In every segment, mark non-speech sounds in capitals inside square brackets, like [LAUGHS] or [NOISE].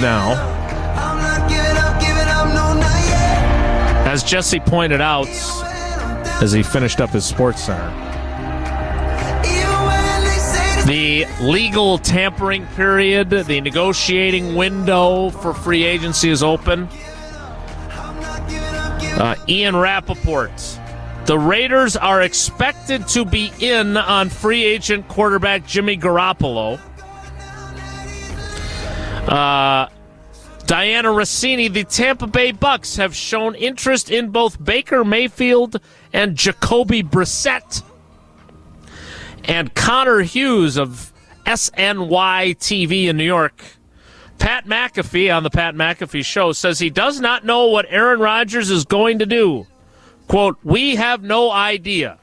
now. As Jesse pointed out as he finished up his sports center, the legal tampering period, the negotiating window for free agency is open. Uh, Ian Rapoport. The Raiders are expected to be in on free agent quarterback Jimmy Garoppolo. Uh, Dianna Russini, the Tampa Bay Bucks have shown interest in both Baker Mayfield and Jacoby Brissett. And Connor Hughes of SNY TV in New York. Pat McAfee on the Pat McAfee show says he does not know what Aaron Rodgers is going to do. Quote, we have no idea.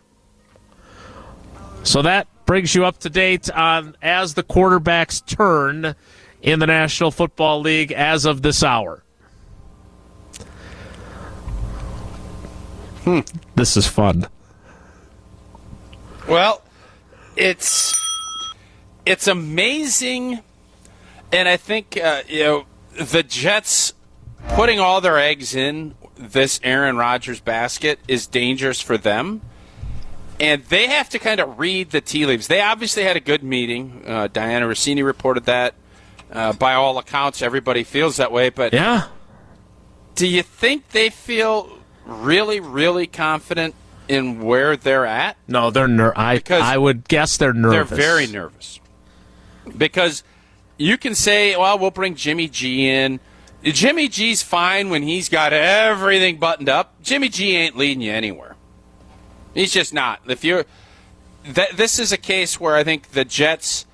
So that brings you up to date on as the quarterback's turn in the National Football League as of this hour. Hmm. This is fun. Well, it's it's amazing, and I think uh, you know the Jets putting all their eggs in this Aaron Rodgers basket is dangerous for them. And they have to kind of read the tea leaves. They obviously had a good meeting. Uh, Dianna Russini reported that. Uh, by all accounts, everybody feels that way. But yeah, do you think they feel really, really confident in where they're at? No, they're ner- I, I would guess they're nervous. They're very nervous because you can say, "Well, we'll bring Jimmy G in." Jimmy G's fine when he's got everything buttoned up. Jimmy G ain't leading you anywhere. He's just not. If you're, th- this is a case where I think the Jets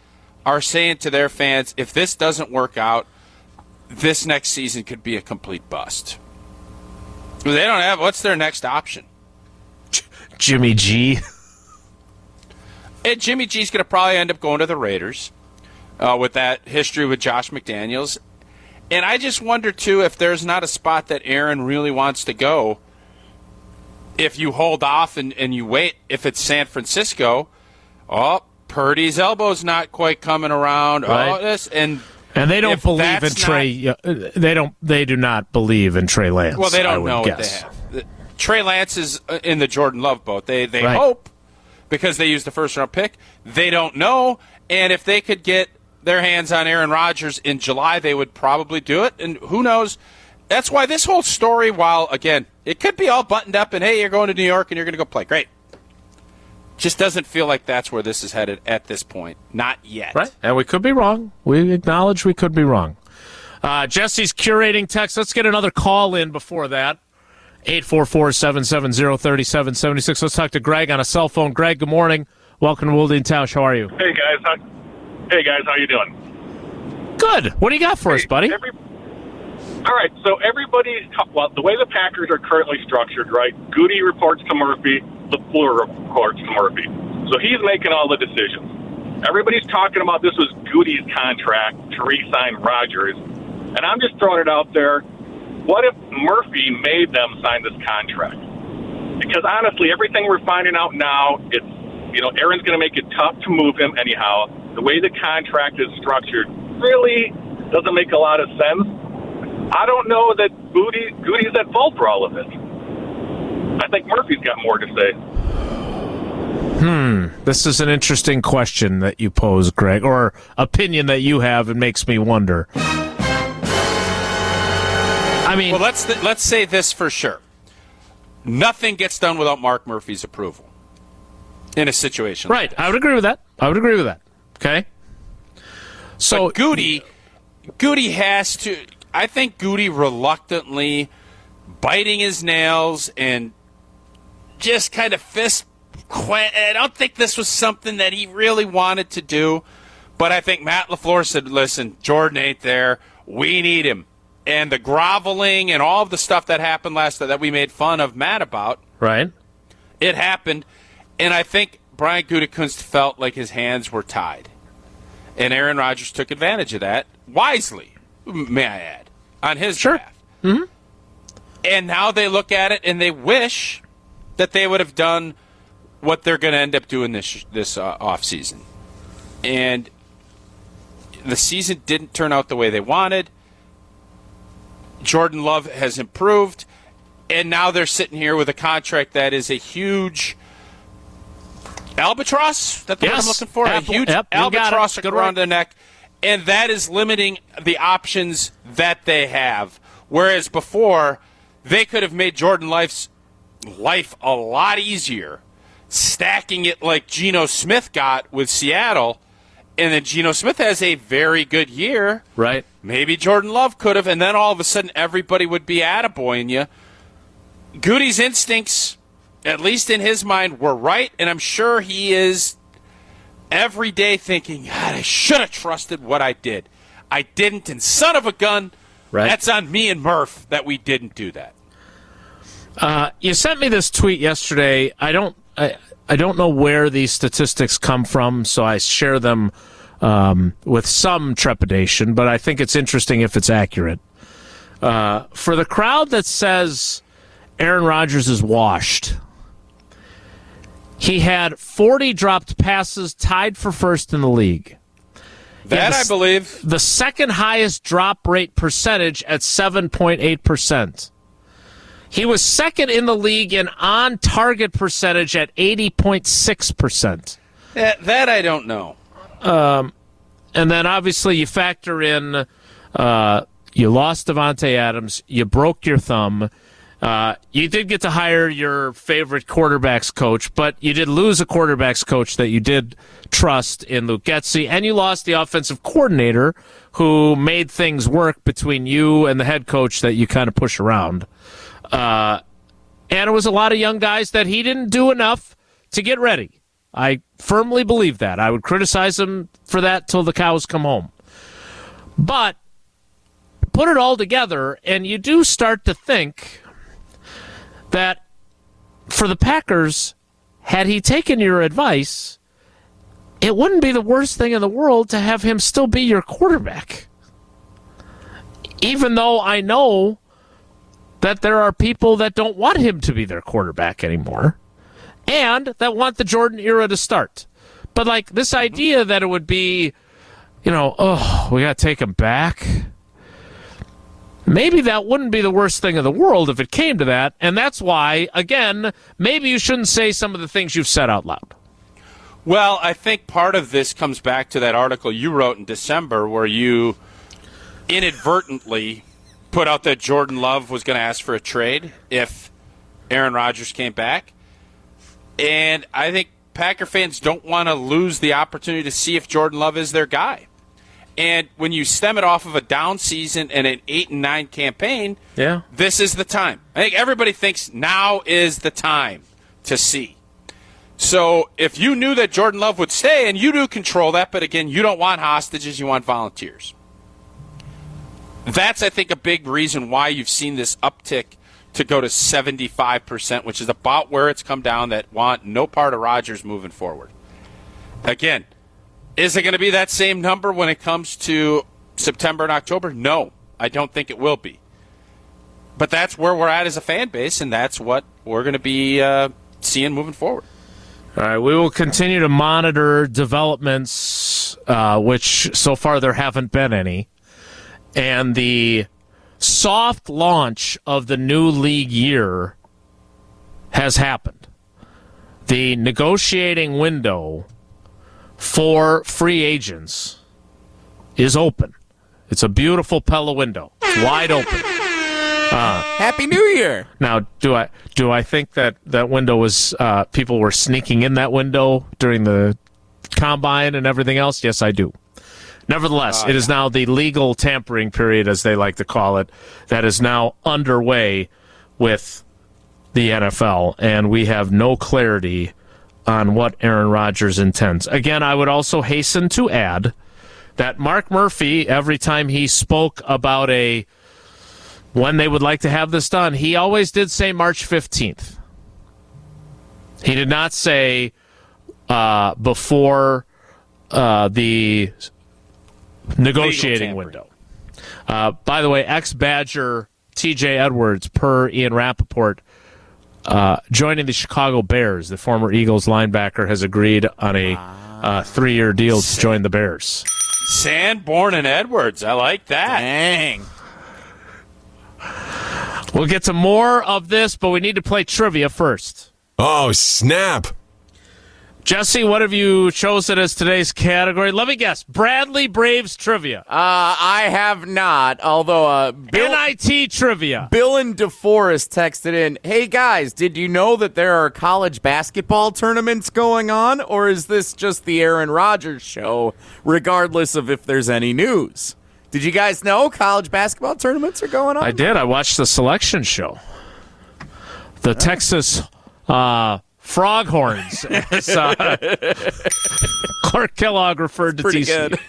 are saying to their fans, if this doesn't work out, this next season could be a complete bust. They don't have. What's their next option? Jimmy G. And Jimmy G's going to probably end up going to the Raiders uh, with that history with Josh McDaniels. And I just wonder, too, if there's not a spot that Aaron really wants to go. If you hold off and, and you wait, if it's San Francisco, oh, Purdy's elbow's not quite coming around. Right. Oh, this and and they don't believe in Trey. Not, they don't. They do not believe in Trey Lance. Well, they don't know guess. what they have. Trey Lance is uh, in the Jordan Love boat. They they right. hope because they used the first round pick. They don't know, and if they could get their hands on Aaron Rodgers in July, they would probably do it. And who knows? That's why this whole story, while again, it could be all buttoned up and hey, you're going to New York and you're going to go play. Great. Just doesn't feel like that's where this is headed at this point. Not yet. Right. And we could be wrong. We acknowledge we could be wrong. Uh, Jesse's curating text. Let's get another call in before that. 844 770 3776. Let's talk to Greg on a cell phone. Greg, good morning. Welcome to Wilde and Tausch. How are you? Hey, guys. How, hey, guys. How you doing? Good. What do you got for hey, us, buddy? Every, all right. So everybody, well, the way the Packers are currently structured, right? Goody reports to Murphy. LaFleur reports to Murphy. So he's making all the decisions. Everybody's talking about this was Goody's contract to re-sign Rodgers, and I'm just throwing it out there. What if Murphy made them sign this contract? Because honestly, everything we're finding out now, it's you know Aaron's going to make it tough to move him anyhow. The way the contract is structured really doesn't make a lot of sense. I don't know that Goody Goody's at fault for all of it. I think Murphy's got more to say. Hmm. This is an interesting question that you pose, Greg, or opinion that you have. and makes me wonder. I mean, well, let's th- let's say this for sure. Nothing gets done without Mark Murphy's approval in a situation. Right. Like I would agree with that. I would agree with that. Okay. So but Goody, Goody has to. I think Goody reluctantly biting his nails and just kind of fist. I don't think this was something that he really wanted to do, but I think Matt LaFleur said, "Listen, Jordan ain't there. We need him." And the groveling and all of the stuff that happened last that we made fun of Matt about, right? It happened, and I think Brian Gutekunst felt like his hands were tied, and Aaron Rodgers took advantage of that wisely. May I add, on his sure. behalf. Mm-hmm. And now they look at it and they wish that they would have done what they're going to end up doing this this uh, off season. and the season didn't turn out the way they wanted. Jordan Love has improved, and now they're sitting here with a contract that is a huge albatross. That's what Yes. I'm looking for. Apple- a huge yep, you got it. albatross around the neck, and that is limiting the options that they have. Whereas before, they could have made Jordan life's life a lot easier, stacking it like Geno Smith got with Seattle, and then Geno Smith has a very good year. Right. Maybe Jordan Love could have, and then all of a sudden everybody would be attaboying you. Goody's instincts, at least in his mind, were right, and I'm sure he is every day thinking, God, I should have trusted what I did. I didn't, and son of a gun, Right. that's on me and Murph that we didn't do that. Uh, you sent me this tweet yesterday. I don't. I, I don't know where these statistics come from, so I share them um, with some trepidation. But I think it's interesting if it's accurate. Uh, for the crowd that says Aaron Rodgers is washed, he had 40 dropped passes, tied for first in the league. That the- I believe. The second highest drop rate percentage at 7.8%. He was second in the league in on target percentage at 80.6%. That, that I don't know. And then obviously you factor in uh, you lost Davante Adams, you broke your thumb. Uh, you did get to hire your favorite quarterbacks coach, but you did lose a quarterbacks coach that you did trust in Luke Getsy, and you lost the offensive coordinator who made things work between you and the head coach that you kind of push around. Uh, and it was a lot of young guys that he didn't do enough to get ready. I firmly believe that. I would criticize him for that till the cows come home. But put it all together, and you do start to think that for the Packers, had he taken your advice, it wouldn't be the worst thing in the world to have him still be your quarterback. Even though I know that there are people that don't want him to be their quarterback anymore and that want the Jordan era to start. But like this mm-hmm. idea that it would be, you know, oh, we got to take him back. Maybe that wouldn't be the worst thing in the world if it came to that. And that's why, again, maybe you shouldn't say some of the things you've said out loud. Well, I think part of this comes back to that article you wrote in December where you inadvertently put out that Jordan Love was going to ask for a trade if Aaron Rodgers came back. And I think Packer fans don't want to lose the opportunity to see if Jordan Love is their guy. And when you stem it off of a down season and an 8 and 9 campaign, Yeah. this is the time. I think everybody thinks now is the time to see. So if you knew that Jordan Love would stay, and you do control that, but again, you don't want hostages, you want volunteers. That's, I think, a big reason why you've seen this uptick to go to 75%, which is about where it's come down that want no part of Rodgers moving forward. Again, is it going to be that same number when it comes to September and October? No, I don't think it will be. But that's where we're at as a fan base, and that's what we're going to be uh, seeing moving forward. All right, we will continue to monitor developments, uh, which so far there haven't been any, and the soft launch of the new league year has happened. The negotiating window for free agents is open. It's a beautiful Pella window. It's wide open. Happy New Year. Now, do I do I think that that window was uh, people were sneaking in that window during the combine and everything else? Yes, I do. Nevertheless, it is now the legal tampering period, as they like to call it, that is now underway with the NFL, and we have no clarity on what Aaron Rodgers intends. Again, I would also hasten to add that Mark Murphy, every time he spoke about a when they would like to have this done, he always did say March 15th. He did not say uh, before uh, the negotiating window. Uh, by the way, ex Badger TJ Edwards, per Ian Rapoport, uh, joining the Chicago Bears, the former Eagles linebacker, has agreed on a uh, three-year deal to join the Bears. Sanborn and Edwards. I like that. Dang. We'll get to more of this, but we need to play trivia first. Oh, snap. Jesse, what have you chosen as today's category? Let me guess. Bradley Braves trivia. Uh, I have not, although uh, Bill, NIT trivia. Bill and DeForest texted in, Hey guys, did you know that there are college basketball tournaments going on? Or is this just the Aaron Rodgers show, regardless of if there's any news? Did you guys know college basketball tournaments are going on? I did. I watched the selection show. The Texas uh, Froghorns, as [LAUGHS] uh, Clark Kellogg referred to Pretty TCU. good.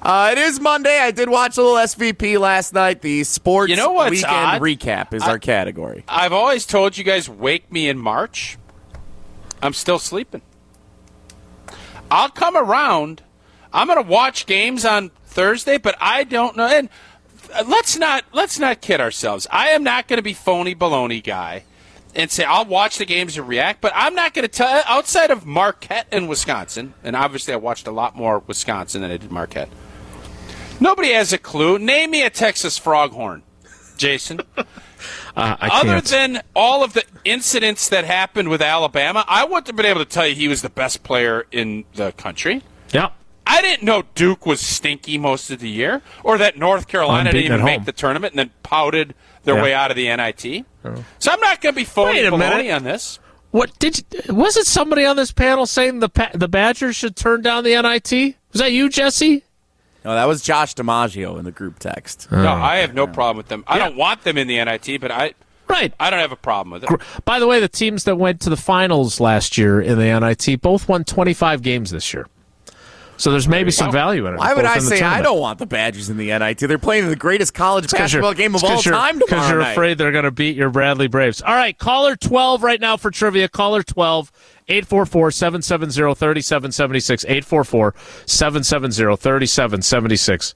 Uh, it is Monday. I did watch a little SVP last night. The sports You know what's weekend odd? recap is our category. I've always told you guys, wake me in March. I'm still sleeping. I'll come around. I'm going to watch games on Thursday, but I don't know. And let's not let's not kid ourselves. I am not going to be phony baloney guy and say I'll watch the games and react, but I'm not going to tell outside of Marquette and Wisconsin. And obviously, I watched a lot more Wisconsin than I did Marquette. Nobody has a clue. Name me a Texas Froghorn, Jason. [LAUGHS] Uh, I Other than all of the incidents that happened with Alabama, I wouldn't have been able to tell you he was the best player in the country. yeah. I didn't know Duke was stinky most of the year, or that North Carolina didn't even make home. the tournament and then pouted their Yeah. way out of the NIT. Oh. So I'm not going to be phony Wait a minute. on this. What did? You, was it somebody on this panel saying the the Badgers should turn down the NIT? Was that you, Jesse? No, that was Josh DiMaggio in the group text. Oh. no, I have no problem with them. I Yeah. don't want them in the NIT, but I Right. I don't have a problem with it. By the way, the teams that went to the finals last year in the NIT both won 25 games this year. So there's maybe some value in it. Why would I say I don't want the Badgers in the NIT? They're playing the greatest college basketball game of all time Because you're night. afraid they're going to beat your Bradley Braves. All right, caller 12 right now for trivia. Caller 12, 844-770-3776, 844-770-3776.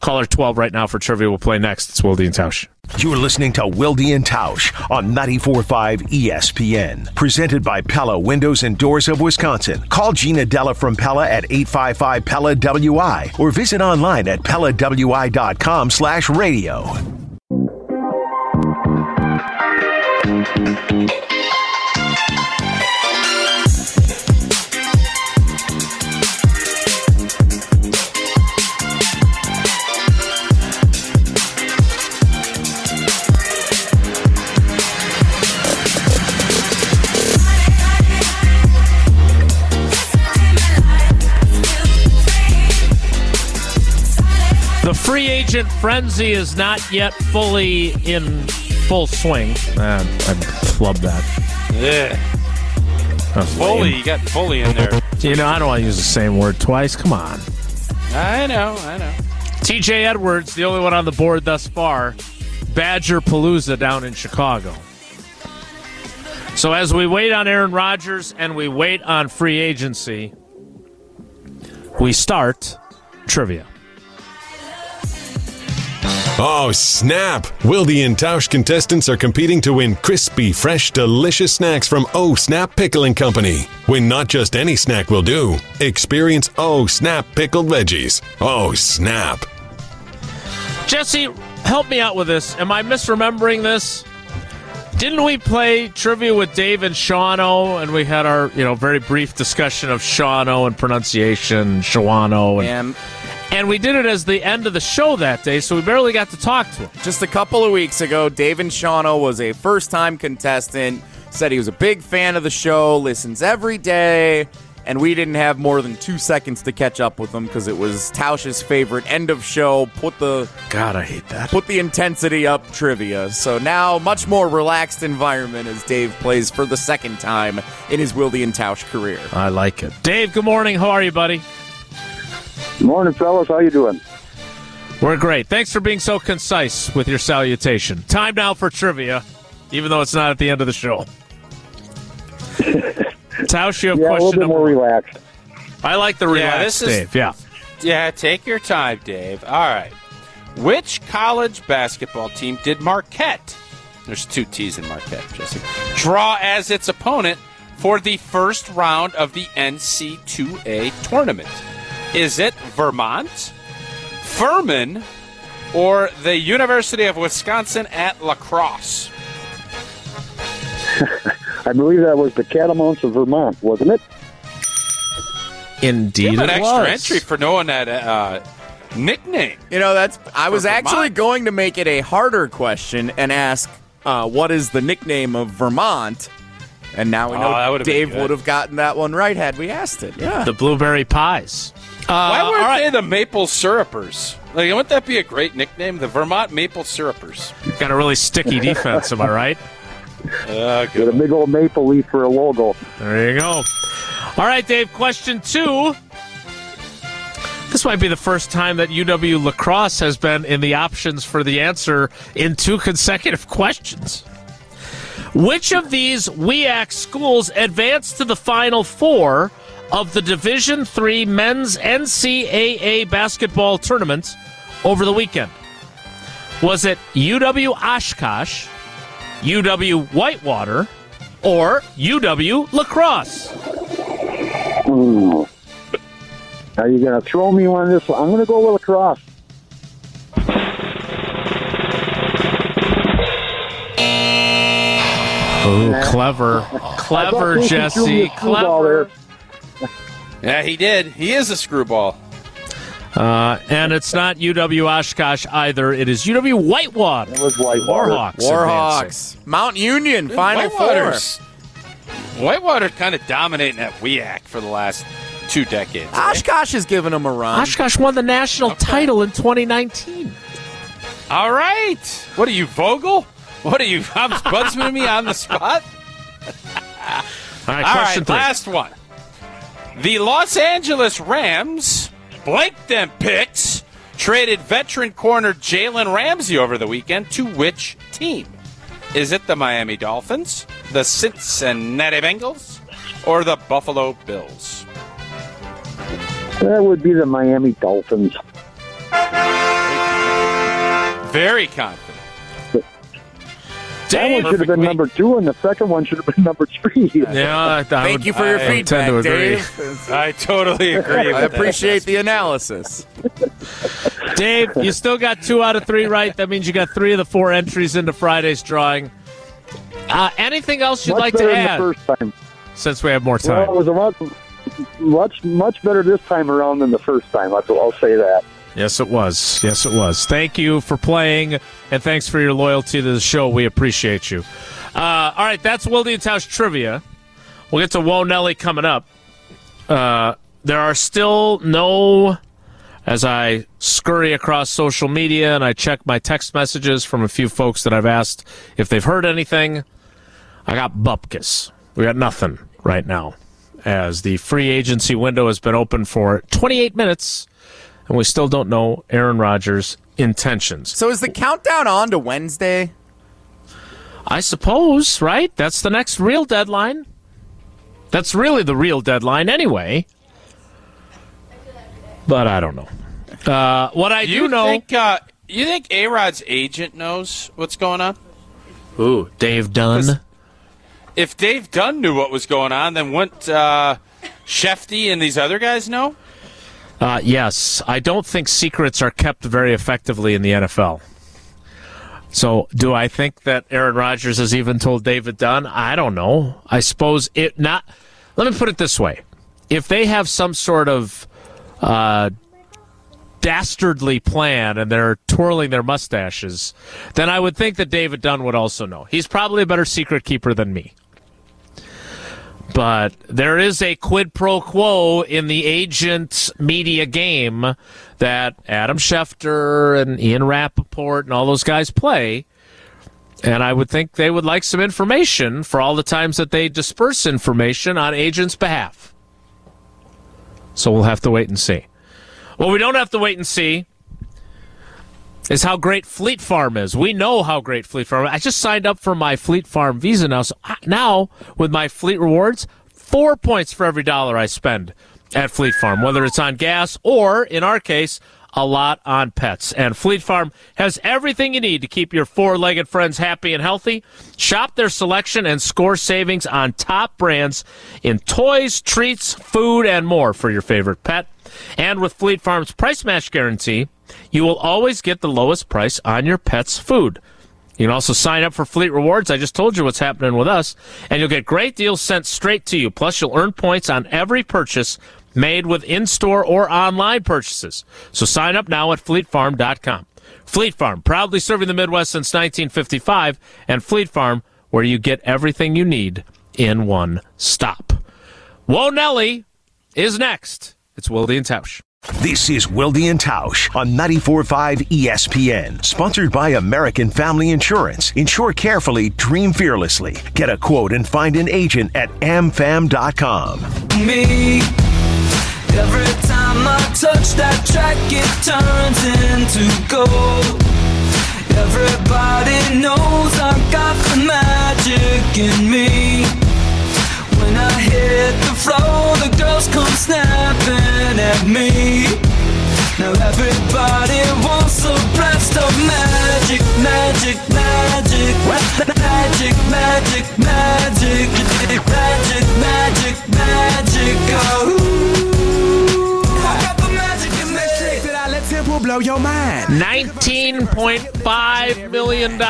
Caller 12 right now for trivia. We'll play next. It's Wildy and Tausch. You're listening to Wilde and Tausch on 94.5 ESPN. Presented by Pella Windows and Doors of Wisconsin. Call Gina Della from Pella at 855 Pella WI or visit online at PellaWI.com slash radio. Free agent frenzy is not yet fully in full swing. Uh, I love that. Yeah. That Fully, lame. you got fully in there. You know, I don't want to use the same word twice. Come on. I know, I know. TJ Edwards, the only one on the board thus far. Badger Palooza down in Chicago. So as we wait on Aaron Rodgers and we wait on free agency, we start trivia. Oh, snap! Wilde and Tausch contestants are competing to win crispy, fresh, delicious snacks from Oh Snap Pickling Company. Win not just any snack will do. Experience Oh Snap Pickled Veggies. Oh, snap! Jesse, help me out with this. Am I misremembering this? Didn't we play trivia with Dave and Shawano, and we had our you know very brief discussion of Shawano and pronunciation, Shawano, and, And and we did it as the end of the show that day, so we barely got to talk to him. just a couple of weeks ago, Dave and Shawno was a first time contestant, said he was a big fan of the show, listens every day, and we didn't have more than two seconds to catch up with him because it was Tausch's favorite end of show, put the God, I hate that. put the intensity up trivia. So now much more relaxed environment as Dave plays for the second time in his Wilde and Tausch career. I like it. Dave, good morning. How are you, buddy? Morning, fellas. How you doing? We're great. Thanks for being so concise with your salutation. Time now for trivia, even though it's not at the end of the show. [LAUGHS] Tausch, you have Yeah, a little bit more number. relaxed. I like the Yeah, relaxed this is- Dave. Yeah. Yeah, take your time, Dave. All right. Which college basketball team did Marquette? There's two T's in Marquette, Jesse. Draw as its opponent for the first round of the NC2A tournament? Is it Vermont, Furman, or the University of Wisconsin at La Crosse? [LAUGHS] I believe that was the Catamounts of Vermont, wasn't it? Indeed, An it extra was. entry for knowing that uh, nickname. You know, that's. I was For actually going to make it a harder question and ask, uh, "What is the nickname of Vermont?" And now we Oh, know that Dave would have gotten that one right had we asked it. Yeah. the blueberry pies. Uh, Why all weren't right. they the Maple Syrupers? Like, wouldn't that be a great nickname? The Vermont Maple Syrupers. Got a really sticky [LAUGHS] defense, am I right? Uh, With a big old maple leaf for a logo. There you go. All right, Dave, question two. This might be the first time that UW La Crosse has been in the options for the answer in two consecutive questions. Which of these WIAC schools advanced to the Final Four of the Division Three Men's NCAA basketball tournament over the weekend? Was it UW Oshkosh, UW Whitewater, or UW La Crosse? Are you going to throw me on this one? I'm going to go with lacrosse. Oh, clever. Clever, I thought Casey threw me Jesse. a there. Clever. Yeah, he did. He is a screwball. Uh, and it's not UW Oshkosh either. It is UW Whitewater. It was Whitewater. Warhawks. Warhawks, Mount Union, Final Four. Whitewater's, Whitewater kind of dominating at WIAC for the last two decades. eh? Oshkosh has given them a run. Oshkosh won the national title in 2019. All right. What are you, Vogel? What are you, ombudsman me on the spot? [LAUGHS] All right, All question right, three. last one. The Los Angeles Rams, blanked them picks, traded veteran corner Jalen Ramsey over the weekend to which team? Is it the Miami Dolphins, the Cincinnati Bengals, or the Buffalo Bills? That would be the Miami Dolphins. Very confident. That one should have been number two, and the second one should have been number three. [LAUGHS] Yeah, I- I Thank would- you for your I tend to feedback, agree. Dave. [LAUGHS] I totally agree. [LAUGHS] I appreciate the analysis. Dave, you still got two out of three right. That means you got three of the four entries into Friday's drawing. Uh, anything else you'd much like better to than add the first time. since we have more time. Well, time? it was a lot, much, much better this time around than the first time. I'll, I'll say that. Yes, it was. Yes, it was. Thank you for playing, and thanks for your loyalty to the show. We appreciate you. Uh, all right, that's and Tausch trivia. We'll get to Whoa Nelly coming up. Uh, there are still no, as I scurry across social media and I check my text messages from a few folks that I've asked if they've heard anything. I got bupkis. We got nothing right now, as the free agency window has been open for 28 minutes and we still don't know Aaron Rodgers' intentions. So is the countdown on to Wednesday? I suppose, right? That's the next real deadline. That's really the real deadline anyway. But I don't know. Uh, what I do you know. think uh, you think A Rod's agent knows what's going on? Ooh, Dave Dunn. If Dave Dunn knew what was going on, then wouldn't uh, Shefty and these other guys know? Uh, yes, I don't think secrets are kept very effectively in the NFL. So, do I think that Aaron Rodgers has even told David Dunn? I don't know. I suppose it not. Let me put it this way: if they have some sort of uh, dastardly plan and they're twirling their mustaches, then I would think that David Dunn would also know. He's probably a better secret keeper than me. But there is a quid pro quo in the agent media game that Adam Schefter and Ian Rapoport and all those guys play. And I would think they would like some information for all the times that they disperse information on agents' behalf. So we'll have to wait and see. Well, we don't have to wait and see is how great Fleet Farm is. We know how great Fleet Farm. Is. I just signed up for my Fleet Farm Visa now. So I- now with my Fleet Rewards, four points for every dollar I spend at Fleet Farm, whether it's on gas or in our case a lot on pets. And Fleet Farm has everything you need to keep your four legged friends happy and healthy. Shop their selection and score savings on top brands in toys, treats, food, and more for your favorite pet. And with Fleet Farm's price match guarantee, you will always get the lowest price on your pet's food. You can also sign up for Fleet Rewards. I just told you what's happening with us. And you'll get great deals sent straight to you. Plus, you'll earn points on every purchase made with in-store or online purchases. So sign up now at fleetfarm.com. Fleet Farm, proudly serving the Midwest since 1955, and Fleet Farm, where you get everything you need in one stop. Whoa Nelly is next. It's Wilde and Tausch. This is Wilde and Tausch on 94.5 ESPN, sponsored by American Family Insurance. Insure carefully, dream fearlessly. Get a quote and find an agent at amfam.com. me. Every time I touch that track, it turns into gold. Everybody knows I got the magic in me. Hit the floor, the girls come snapping at me. Now everybody wants a of magic, magic, magic, magic, magic, magic, magic, magic, magic. Oh, magic blow your mind. $19.5 million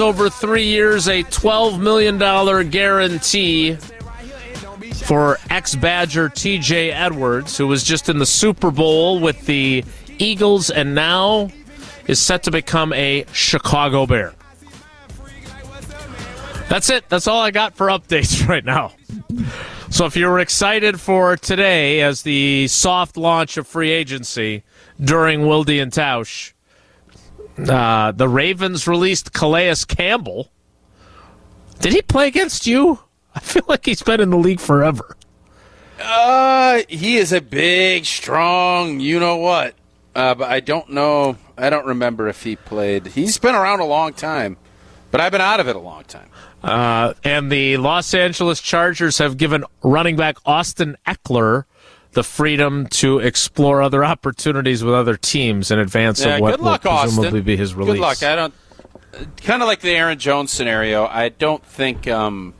over three years, a $12 million guarantee for ex Badger TJ Edwards, who was just in the Super Bowl with the Eagles and now is set to become a Chicago Bear. That's it. That's all I got for updates [LAUGHS] right now. So if you were excited for today as the soft launch of free agency during Wilde and Tausch, uh, the Ravens released Calais Campbell. Did he play against you? I feel like he's been in the league forever. Uh, he is a big, strong, you know what. Uh, but I don't know. I don't remember if he played. He's been around a long time, but I've been out of it a long time. Uh, and the Los Angeles Chargers have given running back Austin Ekeler the freedom to explore other opportunities with other teams in advance Yeah, of what luck, will presumably Austin. be his release. Good luck. I don't. Kind of like the Aaron Jones scenario. I don't think. Um,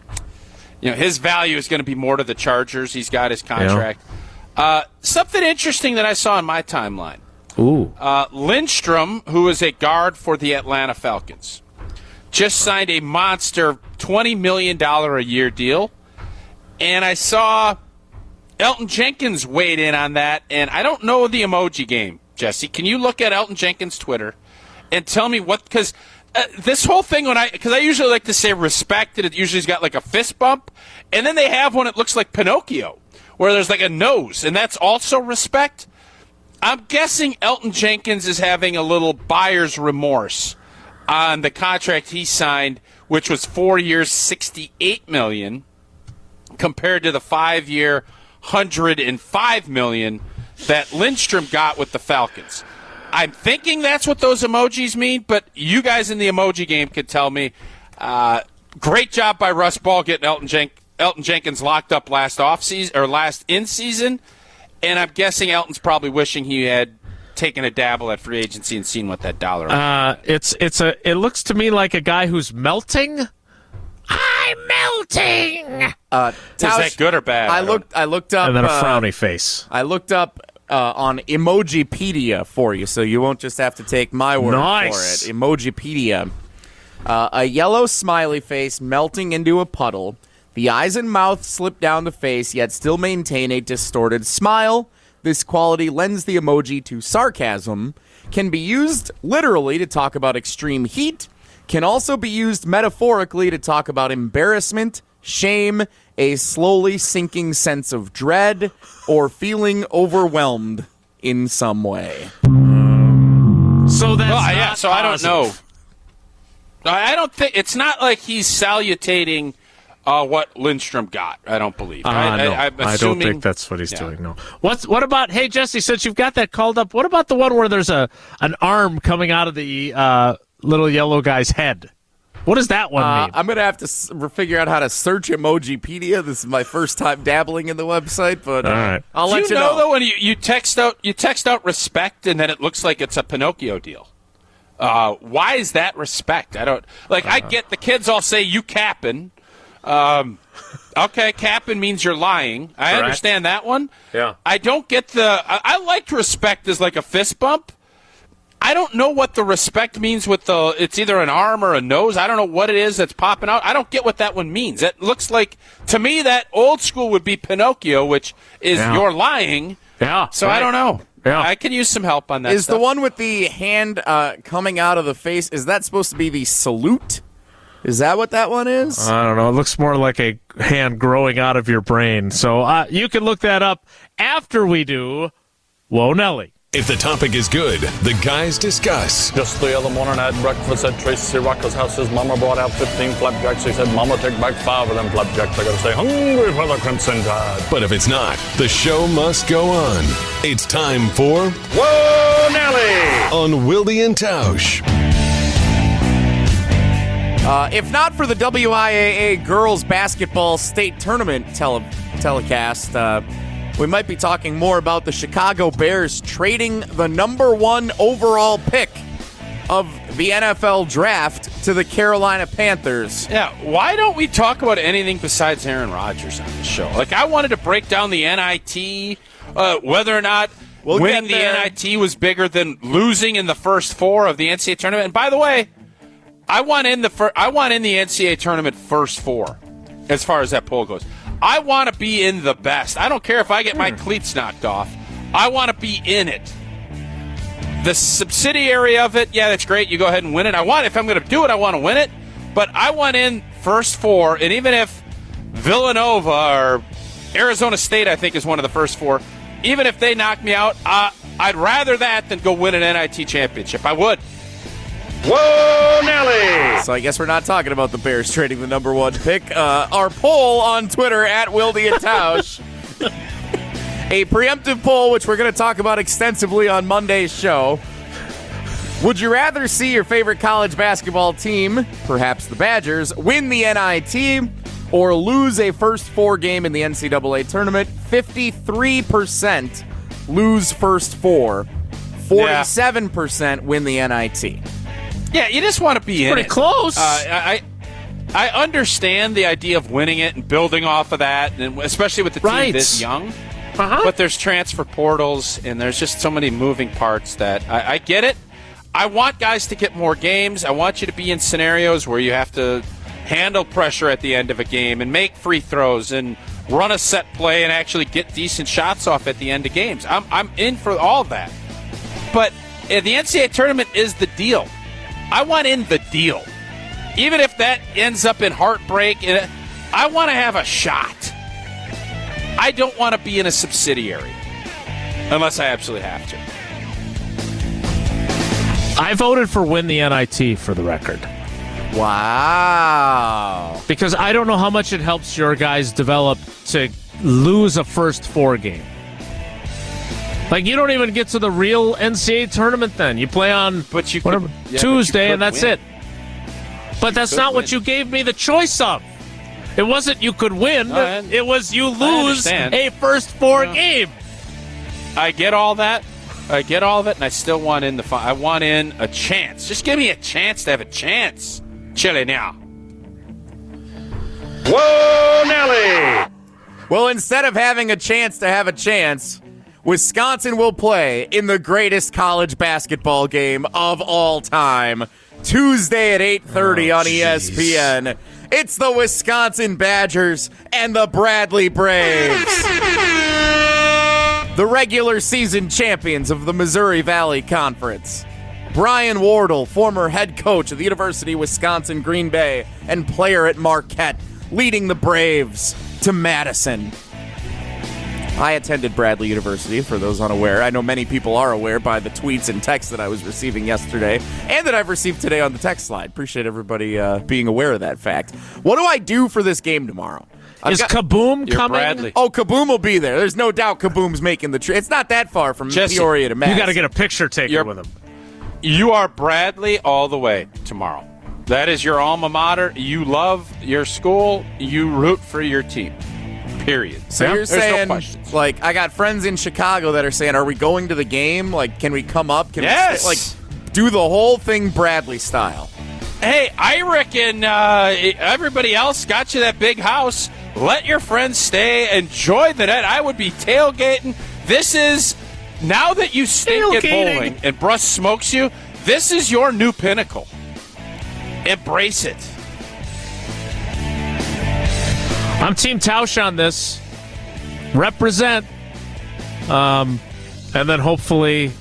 you know, his value is going to be more to the Chargers. He's got his contract. Uh, something interesting that I saw in my timeline. Ooh. Uh, Lindstrom, who is a guard for the Atlanta Falcons, just signed a monster $20 million a year deal. And I saw Elgton Jenkins weighed in on that. And I don't know the emoji game, Jesse. Can you look at Elgton Jenkins' Twitter and tell me what? Because this whole thing, when I because I usually like to say respect, and it usually's got like a fist bump, and then they have one that looks like Pinocchio, where there's like a nose, and that's also respect. I'm guessing Elgton Jenkins is having a little buyer's remorse on the contract he signed, which was four years, sixty-eight million, compared to the five-year, hundred and five million that Lindstrom got with the Falcons. I'm thinking that's what those emojis mean, but you guys in the emoji game could tell me. Uh, great job by Russ Ball getting Elgton, Jen- Elgton Jenkins locked up last off season or last in season, and I'm guessing Elgton's probably wishing he had taken a dabble at free agency and seen what that dollar. Uh, it's it's a. It looks to me like a guy who's melting. I'm melting, Uh, is that good or bad? I looked. I looked up. and then a uh, frowny face. I looked up uh, on Emojipedia for you, so you won't just have to take my word Nice. for it. Emojipedia. Uh, a yellow smiley face melting into a puddle. The eyes and mouth slip down the face, yet still maintain a distorted smile. This quality lends the emoji to sarcasm. Can be used literally to talk about extreme heat. Can also be used metaphorically to talk about embarrassment, shame, a slowly sinking sense of dread, or feeling overwhelmed in some way. So that's Well, yeah, not so I don't know. I I don't think it's not like he's salutating uh, what Lindstrom got. I don't believe. Uh, I, no, I, I'm I don't think that's what he's Yeah. doing. No. What's what about? Hey Jesse, since you've got that called up, what about the one where there's a an arm coming out of the uh, little yellow guy's head? What does that one Uh, mean? I'm gonna have to s- figure out how to search Emojipedia. This is my first time dabbling in the website, but uh, All right. I'll Do let you you know, know. though when you, you text out you text out respect and then it looks like it's a Pinocchio deal. Uh, why is that respect? I don't like. I get the kids all say you capping. Um, okay, capping means you're lying. I Correct. understand that one. Yeah. I don't get the. I, I liked respect as like a fist bump. I don't know what the respect means with the. It's either an arm or a nose. I don't know what it is that's popping out. I don't get what that one means. It looks like to me that old school would be Pinocchio, which is Yeah. you're lying. yeah. So I don't know. Yeah. I can use some help on that. Is the one with the hand uh, coming out of the face? Is that supposed to be the salute? Is that what that one is? I don't know. It looks more like a hand growing out of your brain. So uh, you can look that up after we do Whoa Nelly. If the topic is good, the guys discuss. Just the other morning, I had breakfast at Tracy Rocker's house. His mama brought out 15 flapjacks. He said, Mama, take back five of them flapjacks. I gotta stay hungry for the Crimson Tide. But if it's not, the show must go on. It's time for Whoa, Nelly! On Wildy and Tausch. Uh, if not for the WIAA girls basketball state tournament tele- telecast, uh, we might be talking more about the Chicago Bears trading the number one overall pick of the NFL draft to the Carolina Panthers. Yeah, why don't we talk about anything besides Aaron Rodgers on the show? Like, I wanted to break down the NIT, uh, whether or not We'll winning the NIT was bigger than losing in the first four of the NCAA tournament. And by the way, I want in the fir- I want in the NCAA tournament first four, as far as that poll goes. I want to be in the best. I don't care if I get my cleats knocked off. I want to be in it. The subsidiary of it, yeah, that's great. You go ahead and win it. I want if I'm going to do it, I want to win it. But I want in first four, and even if Villanova or Arizona State, I think, is one of the first four. Even if they knock me out, uh, I'd rather that than go win an NIT championship. I would. Whoa, Nelly! So I guess we're not talking about the Bears trading the number one pick. Uh, our poll on Twitter at Wildy and Tausch. a preemptive poll, which we're going to talk about extensively on Monday's show. Would you rather see your favorite college basketball team, perhaps the Badgers, win the NIT or lose a first four game in the NCAA tournament? 53% lose first four, 47% win the NIT. Yeah, you just want to be in Pretty it. close. Uh, I I understand the idea of winning it and building off of that, and especially with the team Right. this young. Uh-huh. But there's transfer portals, and there's just so many moving parts that I, I get it. I want guys to get more games. I want you to be in scenarios where you have to handle pressure at the end of a game and make free throws and run a set play and actually get decent shots off at the end of games. I'm, I'm in for all that. But uh, the NCAA tournament is the deal. I want in the deal. Even if that ends up in heartbreak, I want to have a shot. I don't want to be in a subsidiary unless I absolutely have to. I voted for win the NIT for the record Wow. because I don't know how much it helps your guys develop to lose a first four game. Like you don't even get to the real NCAA tournament then. You play on But you could- whatever, yeah, but you Tuesday and that's win. it. But that's could not what you gave me the choice of. It wasn't you could win. No, I- it was you lose a first four game. I get all that. I get all of it, and I still want in the. Fi- I want in a chance. Just give me a chance to have a chance. Chile now. Whoa, Nelly! Well, instead of having a chance to have a chance, Wisconsin will play in the greatest college basketball game of all time. Tuesday at 8:30 Oh, on ESPN. It's the Wisconsin Badgers and the Bradley Braves. the regular season champions of the Missouri Valley Conference. Brian Wardle, former head coach of the University of Wisconsin Green Bay and player at Marquette, leading the Braves to Madison. I attended Bradley University, for those unaware. I know many people are aware by the tweets and texts that I was receiving yesterday and that I've received today on the text slide. Appreciate everybody uh, being aware of that fact. What do I do for this game tomorrow? I've Is got- Kaboom You're coming? Bradley. Oh, Kaboom will be there. There's no doubt Kaboom's making the trip. It's not that far from Jesse, Peoria to Madison. You got to get a picture taken You're- with him. You are Bradley all the way tomorrow. That is your alma mater. You love your school. You root for your team. Period. So Yeah. you're There's no saying, questions. like, I got friends in Chicago that are saying, "Are we going to the game? Like, can we come up? Can Yes. we stay? like do the whole thing Bradley style?" Hey, I reckon uh, everybody else got you that big house. Let your friends stay. Enjoy the net. I would be tailgating. This is now that you stink at Tailgating. bowling and Bruss smokes you. This is your new pinnacle. Embrace it. I'm Team Tausch on this. Represent. Um, and then hopefully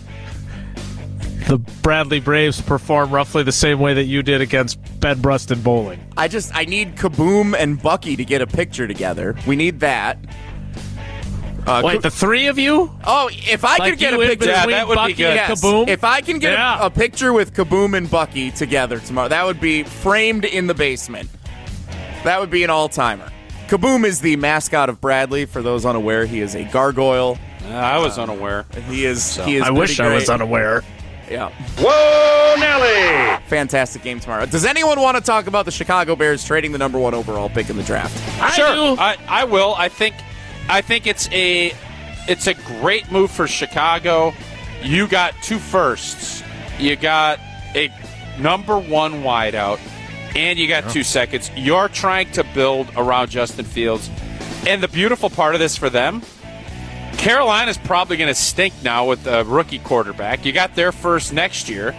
the Bradley Braves perform roughly the same way that you did against Ben Bruston Bowling. I just I need Kaboom and Bucky to get a picture together. We need that. Uh, Wait, the three of you? oh, if I Like could get a you in picture, Yeah, between that would be Bucky good. Yes. Kaboom? If I can get Yeah. a, a picture with Kaboom and Bucky together tomorrow, that would be framed in the basement. That would be an all timer. Kaboom is the mascot of Bradley. For those unaware, he is a gargoyle. Uh, I was unaware. He is. He is. I wish pretty I was unaware. Yeah. Whoa, Nelly! Fantastic game tomorrow. Does anyone want to talk about the Chicago Bears trading the number one overall pick in the draft? I sure, do. I, I will. I think, I think it's a, it's a great move for Chicago. You got two firsts. You got a number one wideout, and you got two seconds. You're trying to build around Justin Fields, and the beautiful part of this for them, Carolina's probably going to stink now with a rookie quarterback. You got their first next year,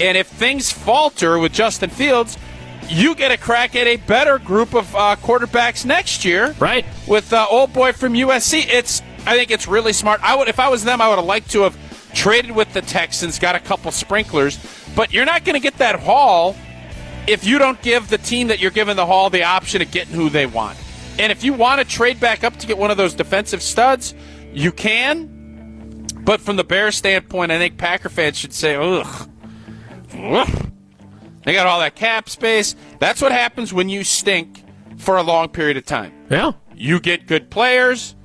and if things falter with Justin Fields. You get a crack at a better group of uh, quarterbacks next year, Right. with uh, old boy from USC. It's I think it's really smart. I would if I was them, I would have liked to have traded with the Texans, got a couple sprinklers, but you're not going to get that haul if you don't give the team that you're giving the Hall the option of getting who they want. And if you want to trade back up to get one of those defensive studs, you can. But from the Bears standpoint, I think Packer fans should say, ugh. Ugh. They got all that cap space. That's what happens when you stink for a long period of time. Yeah. You get good players,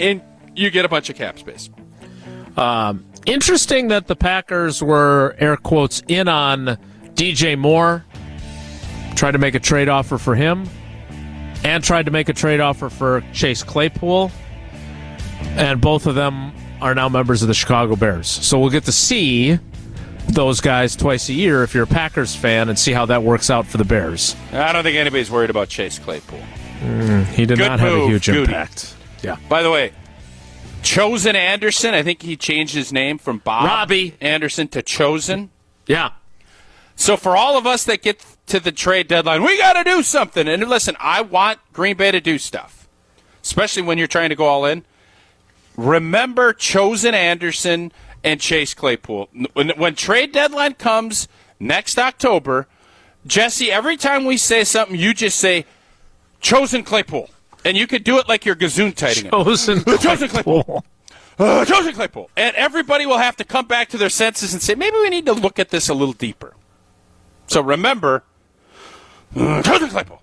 and you get a bunch of cap space. Um, interesting that the Packers were, air quotes, in on DJ Moore, tried to make a trade offer for him, and tried to make a trade offer for Chase Claypool. And both of them are now members of the Chicago Bears. So we'll get to see those guys twice a year if you're a Packers fan and see how that works out for the Bears. I don't think anybody's worried about Chase Claypool. Mm, he did Good not have a huge Goody. impact. Yeah. By the way, Chosen Anderson, I think he changed his name from Bob Robbie. Anderson to Chosen. Yeah. So for all of us that get to the trade deadline, we got to do something. And listen, I want Green Bay to do stuff, especially when you're trying to go all in. Remember Chosen Anderson and Chase Claypool. When, when trade deadline comes next October, Jesse, every time we say something, you just say Chosen Claypool. And you could do it like you're gazoon tighting it. Chosen [LAUGHS] Chosen Claypool. Uh, Chosen Claypool. And everybody will have to come back to their senses and say, maybe we need to look at this a little deeper. So remember, Chosen Claypool.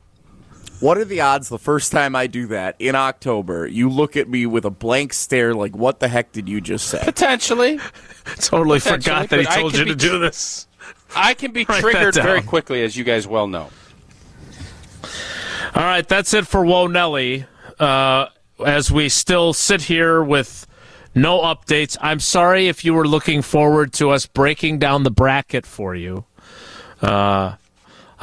What are the odds the first time I do that in October, you look at me with a blank stare like, what the heck did you just say? Potentially. [LAUGHS] Totally Potentially, forgot that he told you to be do this. I can be [LAUGHS] Write triggered very quickly, as you guys well know. All right, that's it for Whoa Nelly. Uh, as we still sit here with no updates, I'm sorry if you were looking forward to us breaking down the bracket for you. Uh,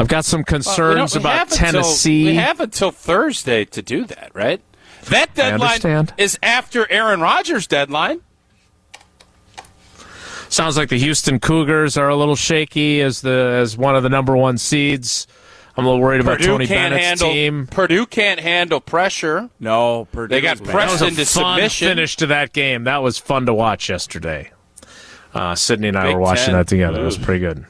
I've got some concerns You know, we about have until- Tennessee. we have until Thursday to do that, right? That deadline is after Aaron Rodgers' deadline. Sounds like the Houston Cougars are a little shaky as the as one of the number one seeds. I'm a little worried about Purdue Tony can't Bennett's handle team. Purdue can't handle pressure. No, Purdue They got is bad. pressed That was into a fun submission. finish to that game. That was fun to watch yesterday. Uh, Sydney and I Big were watching Ten. that together. It was pretty good.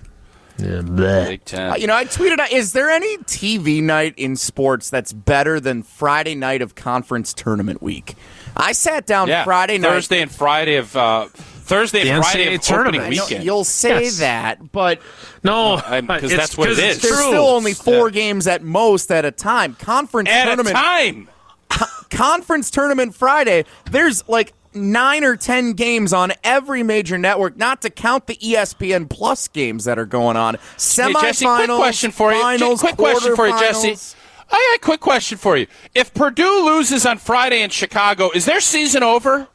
Yeah, bleh. Big Ten. Uh, You know, I tweeted out, is there any TV night in sports that's better than Friday night of conference tournament week? I sat down yeah, Friday night. Thursday and Friday of uh, Thursday and Friday NCAA of tournament. opening weekend. you'll say Yes. that, but No, 'cause that's what it's is. there's true. still only four games at most at a time. Conference At a tournament time. [LAUGHS] conference tournament Friday, there's like nine or ten games on every major network, not to count the ESPN Plus games that are going on. Hey, Semifinals, Jesse, quick question for you. finals, quick question for you, Jesse. I got a quick question for you. If Purdue loses on Friday in Chicago, is their season over?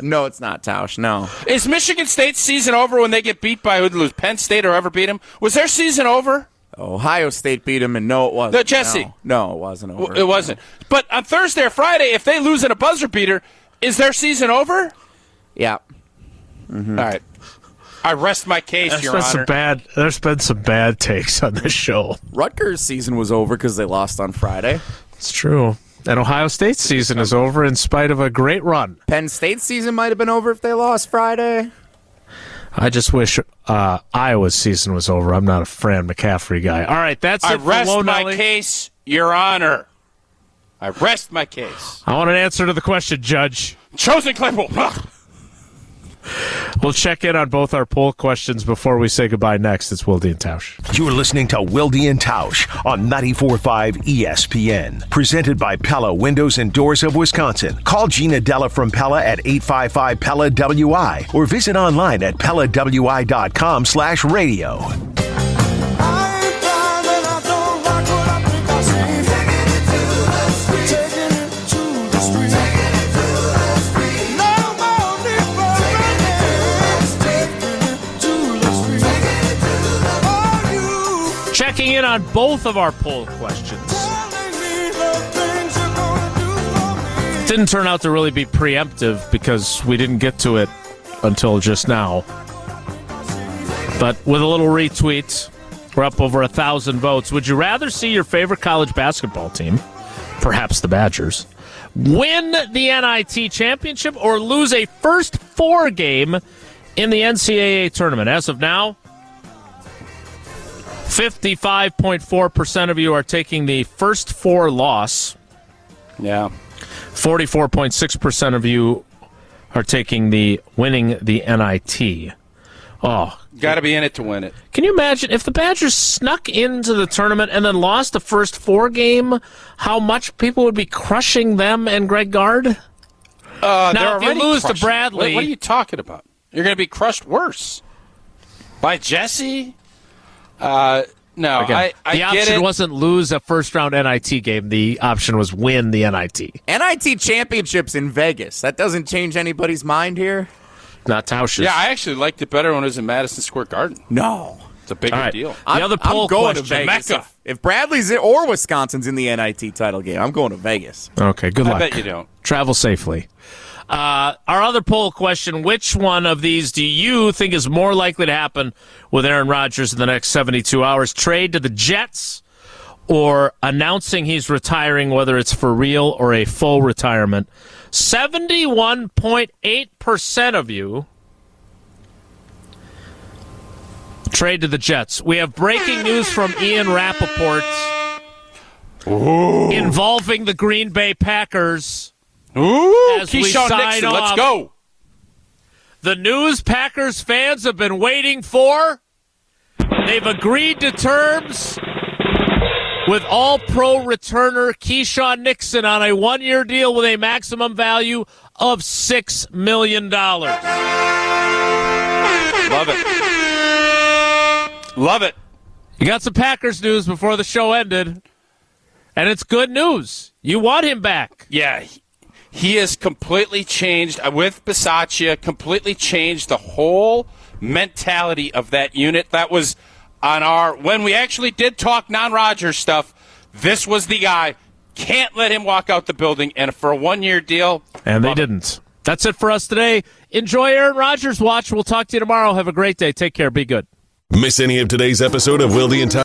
No, it's not Tausch. No. Is Michigan State's season over when they get beat by who'd lose Penn State or ever beat them? Was their season over? Ohio State beat them, and no, it wasn't. No, Jesse. No, no it wasn't over. It wasn't. But on Thursday or Friday, if they lose in a buzzer beater, is their season over? Yeah. All right. I rest my case, There's Your been some bad. There's been some bad takes on this show. Rutgers' season was over because they lost on Friday. It's true. And Ohio State's season is over in spite of a great run. Penn State's season might have been over if they lost Friday. I just wish uh, Iowa's season was over. I'm not a Fran McCaffery guy. All right, that's I it for rest Low my Nelly. case, Your Honor. I rest my case. I want an answer to the question, Judge. Chosen Claypool. Ah. We'll check in on both our poll questions before we say goodbye next. It's Wilde and Tausch. You're listening to Wilde and Tausch on 94.5 ESPN. Presented by Pella Windows and Doors of Wisconsin. Call Gina Della from Pella at 855 Pella WI or visit online at PellaWI.com slash radio. Checking in on both of our poll questions. Didn't turn out to really be preemptive because we didn't get to it until just now. But with a little retweet, we're up over a thousand votes. Would you rather see your favorite college basketball team, perhaps the Badgers, win the NIT championship or lose a first four game in the NCAA tournament? As of now, 55.4% of you are taking the first four loss. Yeah. 44.6% of you are taking the winning the NIT. Oh, Got to be in it to win it. can you imagine if the Badgers snuck into the tournament and then lost the first four game, how much people would be crushing them and Greg Gard? Uh, Now, if you already lose to Bradley- what, what are you talking about? You're going to be crushed worse by Jesse. Uh, no, Again, I, I the get option it. wasn't lose a first round NIT game. The option was win the NIT. NIT championships in Vegas. That doesn't change anybody's mind here. Not Tausch's. yeah, I actually liked it better when it was in Madison Square Garden. No. It's a bigger All right. deal. The I'm, other I'm poll going to question. Vegas. Mecca. If, if Bradley's in, or Wisconsin's in the NIT title game, I'm going to Vegas. Okay, good I luck. I bet you don't. Travel safely. Uh, our other poll question which one of these do you think is more likely to happen with Aaron Rodgers in the next 72 hours? Trade to the Jets or announcing he's retiring, whether it's for real or a full retirement? 71.8% of you trade to the Jets. We have breaking news from Ian Rapoport involving the Green Bay Packers. Ooh, As Keisean Nixon, off. let's go. The news Packers fans have been waiting for. They've agreed to terms with all pro returner Keisean Nixon on a one year deal with a maximum value of $6 million. Love it. Love it. You got some Packers news before the show ended, and it's good news. You want him back. Yeah, he- he has completely changed uh, with Bisaccia. Completely changed the whole mentality of that unit. That was on our when we actually did talk non-Rodgers stuff. This was the guy. Can't let him walk out the building. And for a one-year deal, And they didn't. That's it for us today. Enjoy Aaron Rodgers watch. We'll talk to you tomorrow. Have a great day. Take care. Be good. Miss any of today's episode of Wilde and Tausch?